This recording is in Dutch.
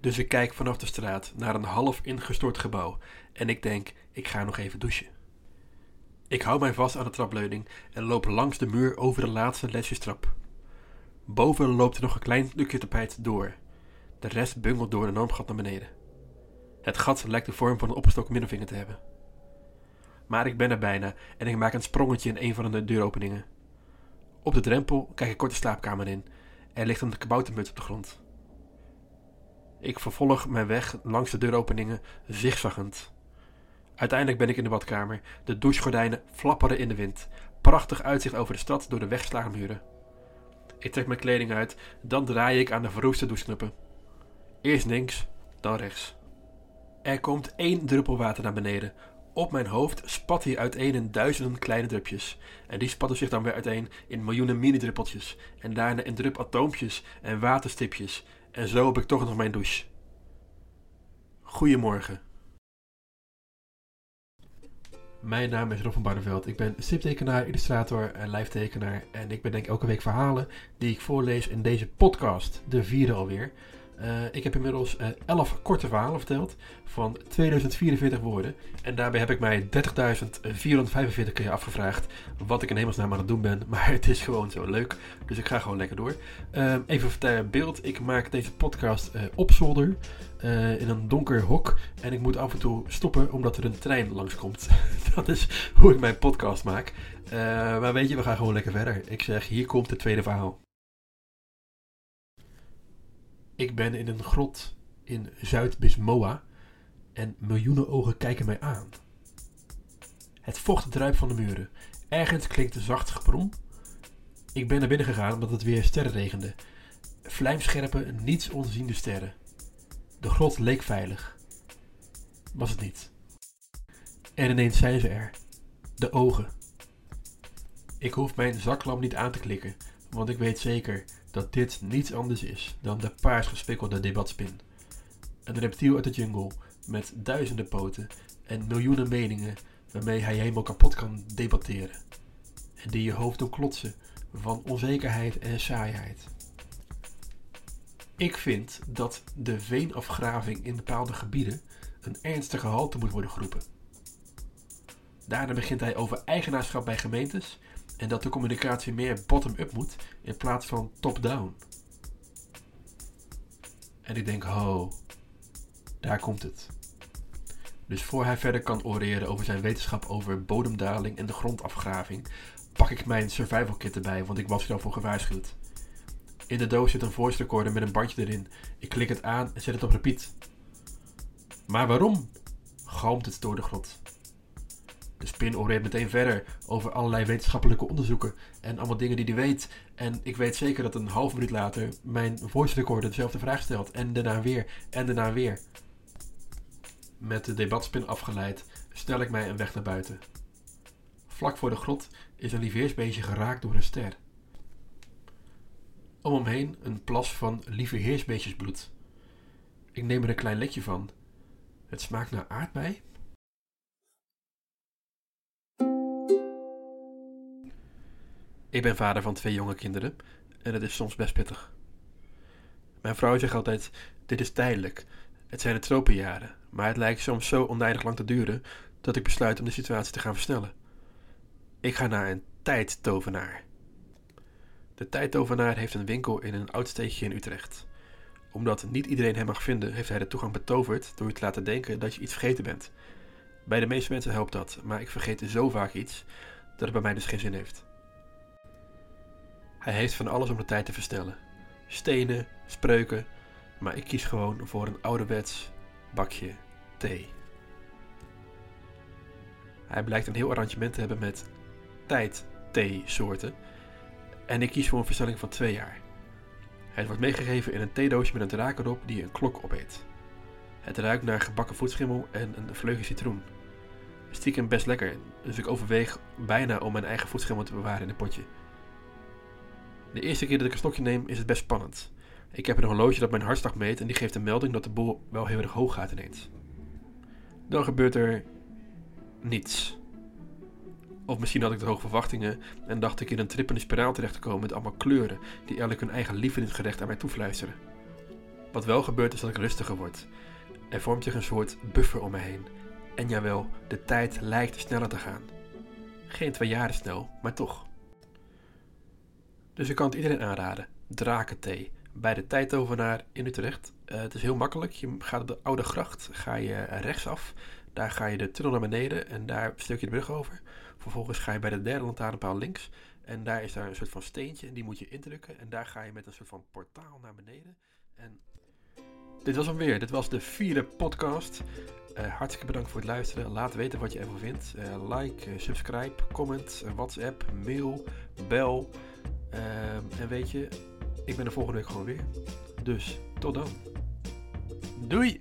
Dus ik kijk vanaf de straat naar een half ingestort gebouw en ik denk, ik ga nog even douchen. Ik hou mij vast aan de trapleuning en loop langs de muur over de laatste lesjestrap. Boven loopt er nog een klein stukje tapijt door. De rest bungelt door een gat naar beneden. Het gat lijkt de vorm van een opgestoken middelvinger te hebben. Maar ik ben er bijna en ik maak een sprongetje in een van de deuropeningen. Op de drempel kijk ik kort de slaapkamer in. Er ligt een kaboutermuts op de grond. Ik vervolg mijn weg langs de deuropeningen, zigzaggend. Uiteindelijk ben ik in de badkamer. De douchegordijnen flapperen in de wind. Prachtig uitzicht over de stad door de weggeslagen muren. Ik trek mijn kleding uit, dan draai ik aan de verroeste doucheknoppen. Eerst links, dan rechts. Er komt één druppel water naar beneden. Op mijn hoofd spat hij uiteen in duizenden kleine drupjes. En die spatten zich dan weer uiteen in miljoenen mini-druppeltjes. En daarna in drupatoompjes en waterstipjes. En zo heb ik toch nog mijn douche. Goedemorgen. Mijn naam is Rob van Barneveld. Ik ben striptekenaar, illustrator en live-tekenaar. En ik bedenk elke week verhalen die ik voorlees in deze podcast, de vierde alweer. Uh, ik heb inmiddels uh, 11 korte verhalen verteld van 2044 woorden. En daarbij heb ik mij 30.445 keer afgevraagd wat ik in hemelsnaam aan het doen ben. Maar het is gewoon zo leuk, dus ik ga gewoon lekker door. Uh, even voor beeld, ik maak deze podcast op zolder. in een donker hok. En ik moet af en toe stoppen omdat er een trein langskomt. Dat is hoe ik mijn podcast maak. maar weet je, we gaan gewoon lekker verder. Ik zeg, hier komt het tweede verhaal. Ik ben in een grot in Zuid-Bismoa en miljoenen ogen kijken mij aan. Het vocht druipt van de muren. Ergens klinkt een zacht gebrom. Ik ben naar binnen gegaan omdat het weer sterren regende. Vlijmscherpe, niets onziende sterren. De grot leek veilig. Was het niet. En ineens zijn ze er. De ogen. Ik hoef mijn zaklamp niet aan te klikken, want ik weet zeker dat dit niets anders is dan de paars gespikkelde debatspin. Een reptiel uit de jungle met duizenden poten en miljoenen meningen waarmee hij helemaal kapot kan debatteren. En die je hoofd doen klotsen van onzekerheid en saaiheid. Ik vind dat de veenafgraving in bepaalde gebieden een ernstige halte moet worden geroepen. Daarna begint hij over eigenaarschap bij gemeentes en dat de communicatie meer bottom-up moet in plaats van top-down. En ik denk, ho, daar komt het. Dus voor hij verder kan oreren over zijn wetenschap over bodemdaling en de grondafgraving, pak ik mijn survival kit erbij, want ik was er al voor gewaarschuwd. In de doos zit een voice recorder met een bandje erin. Ik klik het aan en zet het op repeat. Maar waarom? galmt het door de grot. De spin oreert meteen verder over allerlei wetenschappelijke onderzoeken en allemaal dingen die hij weet. En ik weet zeker dat een half minuut later mijn voice recorder dezelfde vraag stelt. En daarna weer, en daarna weer. Met de debatspin afgeleid stel ik mij een weg naar buiten. Vlak voor de grot is een lieveheersbeestje geraakt door een ster. Om hem heen een plas van lieveheersbeestjesbloed. Ik neem er een klein letje van. Het smaakt naar aardbei Ik ben vader van twee jonge kinderen en het is soms best pittig. Mijn vrouw zegt altijd: Dit is tijdelijk. Het zijn de tropenjaren, maar het lijkt soms zo oneindig lang te duren dat ik besluit om de situatie te gaan versnellen. Ik ga naar een tijdtovenaar. De tijdtovenaar heeft een winkel in een oud steegje in Utrecht. Omdat niet iedereen hem mag vinden, heeft hij de toegang betoverd door je te laten denken dat je iets vergeten bent. Bij de meeste mensen helpt dat, maar ik vergeet zo vaak iets dat het bij mij dus geen zin heeft. Hij heeft van alles om de tijd te verstellen. Stenen, spreuken, maar ik kies gewoon voor een ouderwets bakje thee. Hij blijkt een heel arrangement te hebben met tijd thee-soorten. En ik kies voor een verstelling van twee jaar. Het wordt meegegeven in een theedoosje met een draak erop die een klok opeet. Het ruikt naar gebakken voetschimmel en een vleugje citroen. Stiekem best lekker, dus ik overweeg bijna om mijn eigen voetschimmel te bewaren in een potje. De eerste keer dat ik een stokje neem is het best spannend. Ik heb een horloge dat mijn hartslag meet en die geeft een melding dat de boel wel heel erg hoog gaat ineens. Dan gebeurt er niets. Of misschien had ik te hoge verwachtingen en dacht ik in een trippende spiraal terecht te komen met allemaal kleuren die elk hun eigen lievelingsgerecht aan mij toefluisteren. Wat wel gebeurt is dat ik rustiger word. Er vormt zich een soort buffer om me heen. En jawel, de tijd lijkt sneller te gaan. Geen twee jaren snel, maar toch. Dus ik kan het iedereen aanraden. Drakenthee. Bij de Tijdtovenaar in Utrecht. Uh, het is heel makkelijk. Je gaat op de Oude Gracht, ga je rechtsaf. Daar ga je de tunnel naar beneden en daar stuk je de brug over. Vervolgens ga je bij de derde lantaarnpaal links. En daar is daar een soort van steentje en die moet je indrukken. En daar ga je met een soort van portaal naar beneden. En dit was hem weer. Dit was de vierde podcast. Uh, hartstikke bedankt voor het luisteren. Laat weten wat je ervan vindt. Uh, like, subscribe, comment, WhatsApp, mail, bel. Ehm, en weet je, ik ben de volgende week gewoon weer. Dus tot dan. Doei!